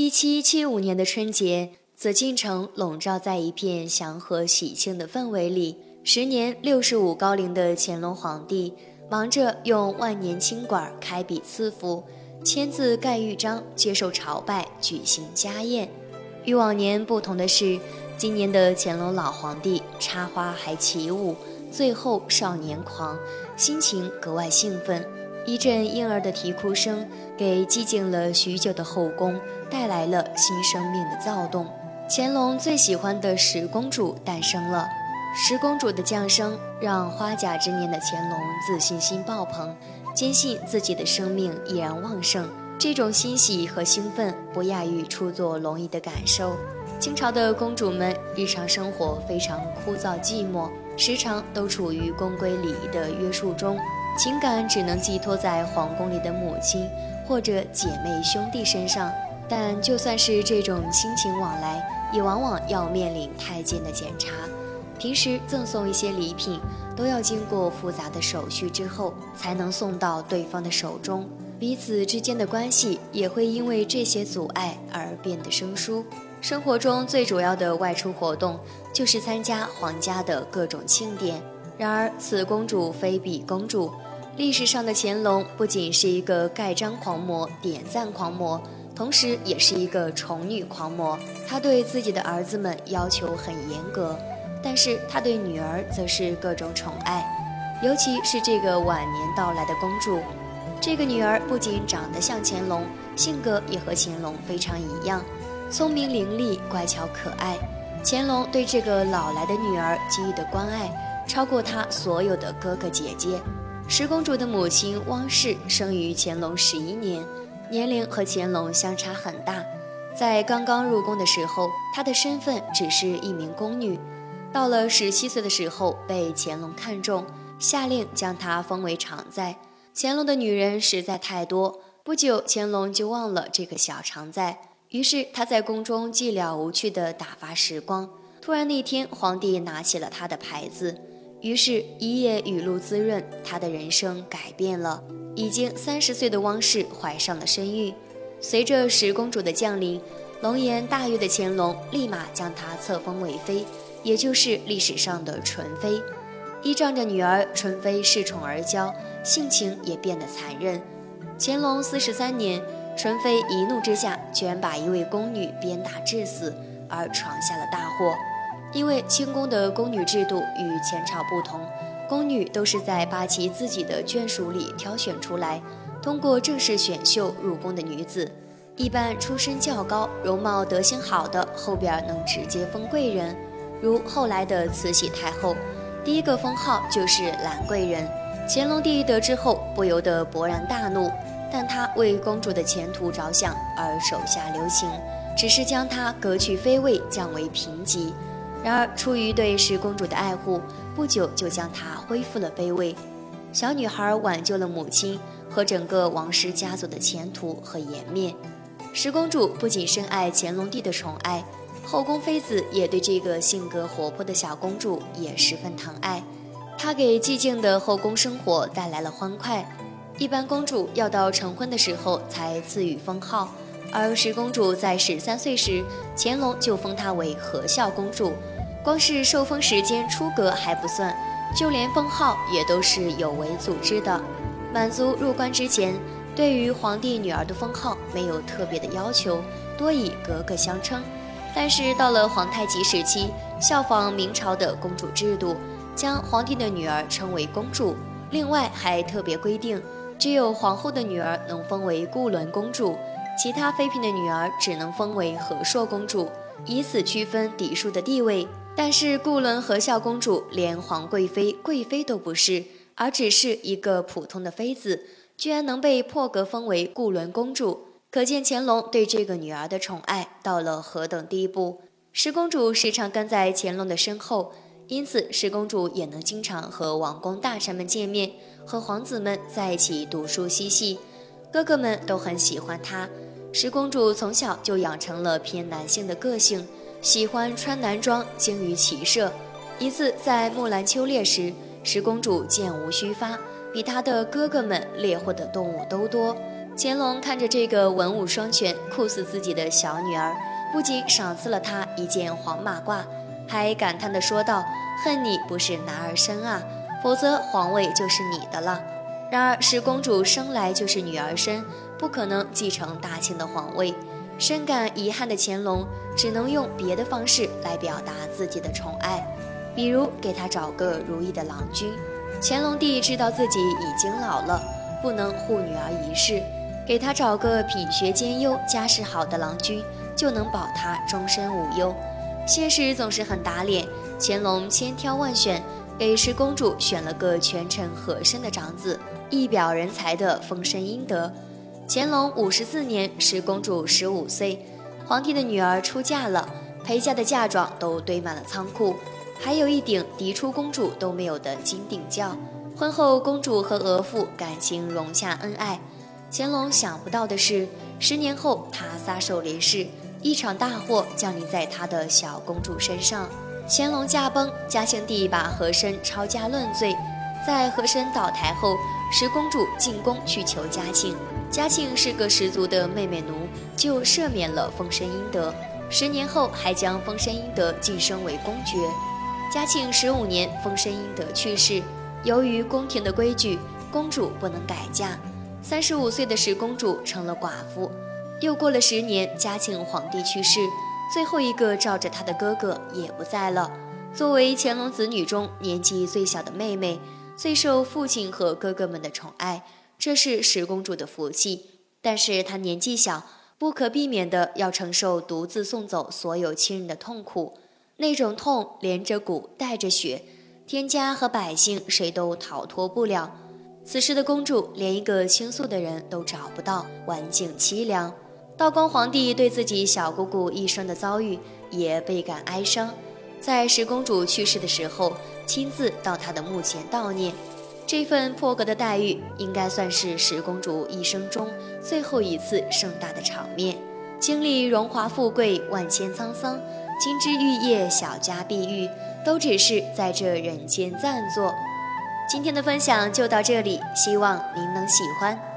一七七五年的春节，紫禁城笼罩在一片祥和喜庆的氛围里。时年六十五高龄的乾隆皇帝，忙着用万年青管开笔赐福，签字盖玉章，接受朝拜，举行家宴。与往年不同的是，今年的乾隆老皇帝插花还起舞，最后少年狂，心情格外兴奋。一阵婴儿的啼哭声，给寂静了许久的后宫带来了新生命的躁动。乾隆最喜欢的十公主诞生了。十公主的降生，让花甲之年的乾隆自信心爆棚，坚信自己的生命依然旺盛。这种欣喜和兴奋，不亚于初作龙椅的感受。清朝的公主们日常生活非常枯燥寂寞，时常都处于宫规礼仪的约束中。情感只能寄托在皇宫里的母亲或者姐妹兄弟身上，但就算是这种亲情往来，也往往要面临太监的检查。平时赠送一些礼品，都要经过复杂的手续之后，才能送到对方的手中。彼此之间的关系也会因为这些阻碍而变得生疏。生活中最主要的外出活动，就是参加皇家的各种庆典。然而，此公主非彼公主。历史上的乾隆不仅是一个盖章狂魔、点赞狂魔，同时也是一个宠女狂魔。他对自己的儿子们要求很严格，但是他对女儿则是各种宠爱，尤其是这个晚年到来的公主。这个女儿不仅长得像乾隆，性格也和乾隆非常一样，聪明伶俐、乖巧可爱。乾隆对这个老来的女儿给予的关爱，超过他所有的哥哥姐姐。十公主的母亲汪氏生于乾隆十一年，年龄和乾隆相差很大。在刚刚入宫的时候，她的身份只是一名宫女。到了十七岁的时候，被乾隆看中，下令将她封为常在。乾隆的女人实在太多，不久乾隆就忘了这个小常在。于是他在宫中寂寥无趣地打发时光。突然那天，皇帝拿起了他的牌子。于是，一夜雨露滋润，他的人生改变了。已经三十岁的汪氏怀上了身孕。随着十公主的降临，龙颜大悦的乾隆立马将她册封为妃，也就是历史上的纯妃。依仗着女儿纯妃恃宠而骄，性情也变得残忍。乾隆四十三年，纯妃一怒之下，居然把一位宫女鞭打致死，而闯下了大祸。因为清宫的宫女制度与前朝不同，宫女都是在八旗自己的眷属里挑选出来，通过正式选秀入宫的女子，一般出身较高、容貌德行好的，后边能直接封贵人。如后来的慈禧太后，第一个封号就是兰贵人。乾隆帝得知后不由得勃然大怒，但他为公主的前途着想而手下留情，只是将她革去妃位，降为平级。然而，出于对十公主的爱护，不久就将她恢复了妃位。小女孩挽救了母亲和整个王室家族的前途和颜面。十公主不仅深爱乾隆帝的宠爱，后宫妃子也对这个性格活泼的小公主也十分疼爱。她给寂静的后宫生活带来了欢快。一般公主要到成婚的时候才赐予封号。而十公主在十三岁时，乾隆就封她为和孝公主。光是受封时间出格还不算，就连封号也都是有为组织的。满族入关之前，对于皇帝女儿的封号没有特别的要求，多以格格相称。但是到了皇太极时期，效仿明朝的公主制度，将皇帝的女儿称为公主。另外还特别规定，只有皇后的女儿能封为固伦公主。其他妃嫔的女儿只能封为和硕公主，以此区分嫡庶的地位。但是固伦和孝公主连皇贵妃、贵妃都不是，而只是一个普通的妃子，居然能被破格封为固伦公主，可见乾隆对这个女儿的宠爱到了何等地步。十公主时常跟在乾隆的身后，因此十公主也能经常和王公大臣们见面，和皇子们在一起读书嬉戏，哥哥们都很喜欢她。十公主从小就养成了偏男性的个性，喜欢穿男装，精于骑射。一次在木兰秋猎时，十公主箭无虚发，比她的哥哥们猎获的动物都多。乾隆看着这个文武双全、酷似自己的小女儿，不仅赏赐了她一件黄马褂，还感叹地说道：“恨你不是男儿身啊，否则皇位就是你的了。”然而十公主生来就是女儿身，不可能继承大清的皇位。深感遗憾的乾隆，只能用别的方式来表达自己的宠爱，比如给他找个如意的郎君。乾隆帝知道自己已经老了，不能护女儿一世。给他找个品学兼优、家世好的郎君，就能保他终身无忧。现实总是很打脸，乾隆千挑万选，给十公主选了个权臣和珅的长子，一表人才的丰绅殷德。乾隆五十四年，十公主十五岁，皇帝的女儿出嫁了，陪嫁的嫁妆都堆满了仓库，还有一顶嫡出公主都没有的金顶轿。婚后，公主和额驸感情融洽恩爱。乾隆想不到的是，十年后他撒手离世，一场大祸降临在他的小公主身上。乾隆驾崩，嘉庆帝把和珅抄家论罪。在和珅倒台后，十公主进宫去求嘉庆，嘉庆是个十足的妹妹奴，就赦免了丰绅殷德。十年后，还将丰绅殷德晋升为公爵。嘉庆十五年，丰绅殷德去世，由于宫廷的规矩，公主不能改嫁。三十五岁的十公主成了寡妇，又过了十年，嘉庆皇帝去世，最后一个罩着她的哥哥也不在了。作为乾隆子女中年纪最小的妹妹，最受父亲和哥哥们的宠爱，这是十公主的福气。但是她年纪小，不可避免的要承受独自送走所有亲人的痛苦，那种痛连着骨带着血，天家和百姓谁都逃脱不了。此时的公主连一个倾诉的人都找不到，晚景凄凉。道光皇帝对自己小姑姑一生的遭遇也倍感哀伤，在十公主去世的时候，亲自到她的墓前悼念。这份破格的待遇，应该算是十公主一生中最后一次盛大的场面。经历荣华富贵、万千沧桑，金枝玉叶、小家碧玉，都只是在这人间暂坐。今天的分享就到这里，希望您能喜欢。